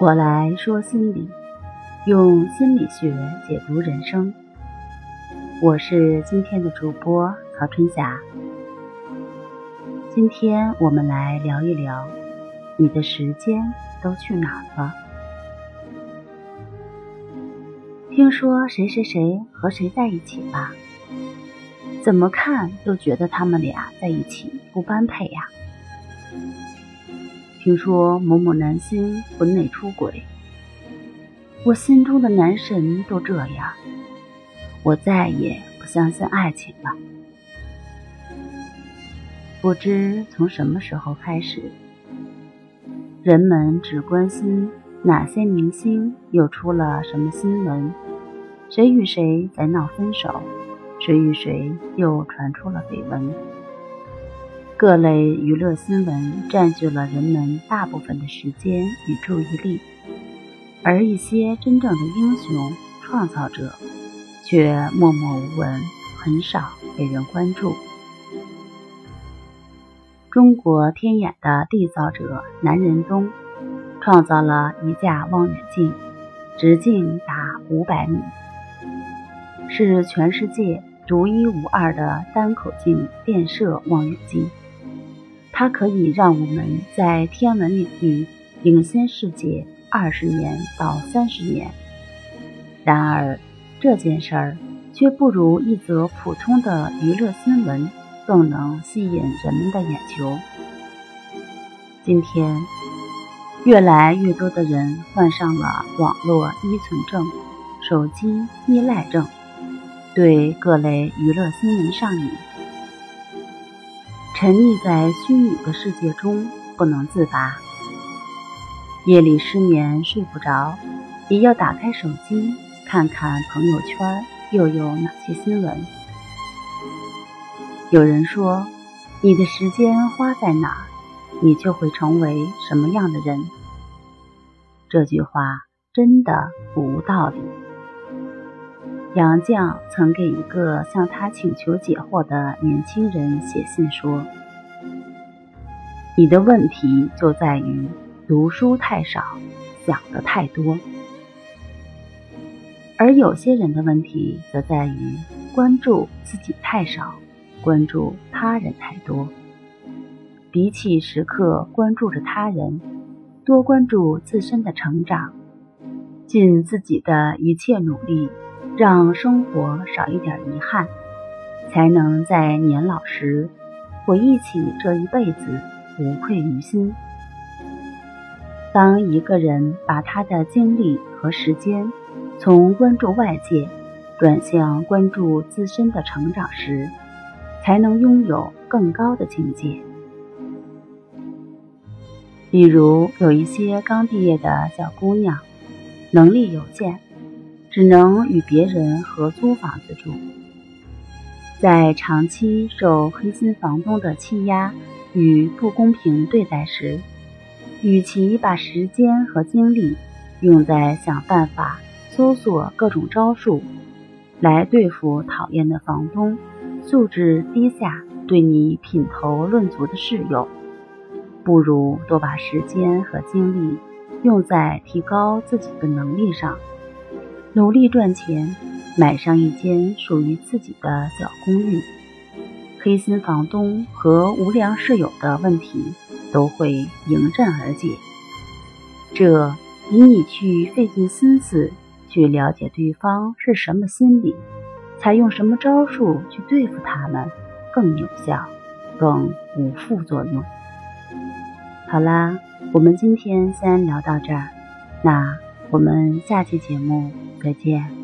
我来说心理，用心理学解读人生。我是今天的主播曹春霞。今天我们来聊一聊，你的时间都去哪儿了？听说谁谁谁和谁在一起吧？怎么看都觉得他们俩在一起不般配呀。听说某某男星婚内出轨，我心中的男神都这样，我再也不相信爱情了。不知从什么时候开始，人们只关心哪些明星又出了什么新闻，谁与谁在闹分手，谁与谁又传出了绯闻。各类娱乐新闻占据了人们大部分的时间与注意力，而一些真正的英雄创造者却默默无闻，很少被人关注。中国天眼的缔造者南仁东创造了一架望远镜，直径达五百米，是全世界独一无二的单口径电射望远镜。它可以让我们在天文领域领先世界二十年到三十年。然而，这件事儿却不如一则普通的娱乐新闻更能吸引人们的眼球。今天，越来越多的人患上了网络依存症、手机依赖症，对各类娱乐新闻上瘾。沉溺在虚拟的世界中不能自拔，夜里失眠睡不着，也要打开手机看看朋友圈又有哪些新闻。有人说：“你的时间花在哪，你就会成为什么样的人。”这句话真的不无道理。杨绛曾给一个向他请求解惑的年轻人写信说：“你的问题就在于读书太少，想的太多；而有些人的问题则在于关注自己太少，关注他人太多。比起时刻关注着他人，多关注自身的成长，尽自己的一切努力。”让生活少一点遗憾，才能在年老时回忆起这一辈子，无愧于心。当一个人把他的精力和时间从关注外界转向关注自身的成长时，才能拥有更高的境界。比如，有一些刚毕业的小姑娘，能力有限。只能与别人合租房子住，在长期受黑心房东的欺压与不公平对待时，与其把时间和精力用在想办法搜索各种招数来对付讨厌的房东、素质低下、对你品头论足的室友，不如多把时间和精力用在提高自己的能力上。努力赚钱，买上一间属于自己的小公寓，黑心房东和无良室友的问题都会迎刃而解。这比你去费尽心思去了解对方是什么心理，采用什么招数去对付他们更有效，更无副作用。好啦，我们今天先聊到这儿，那我们下期节目。再见。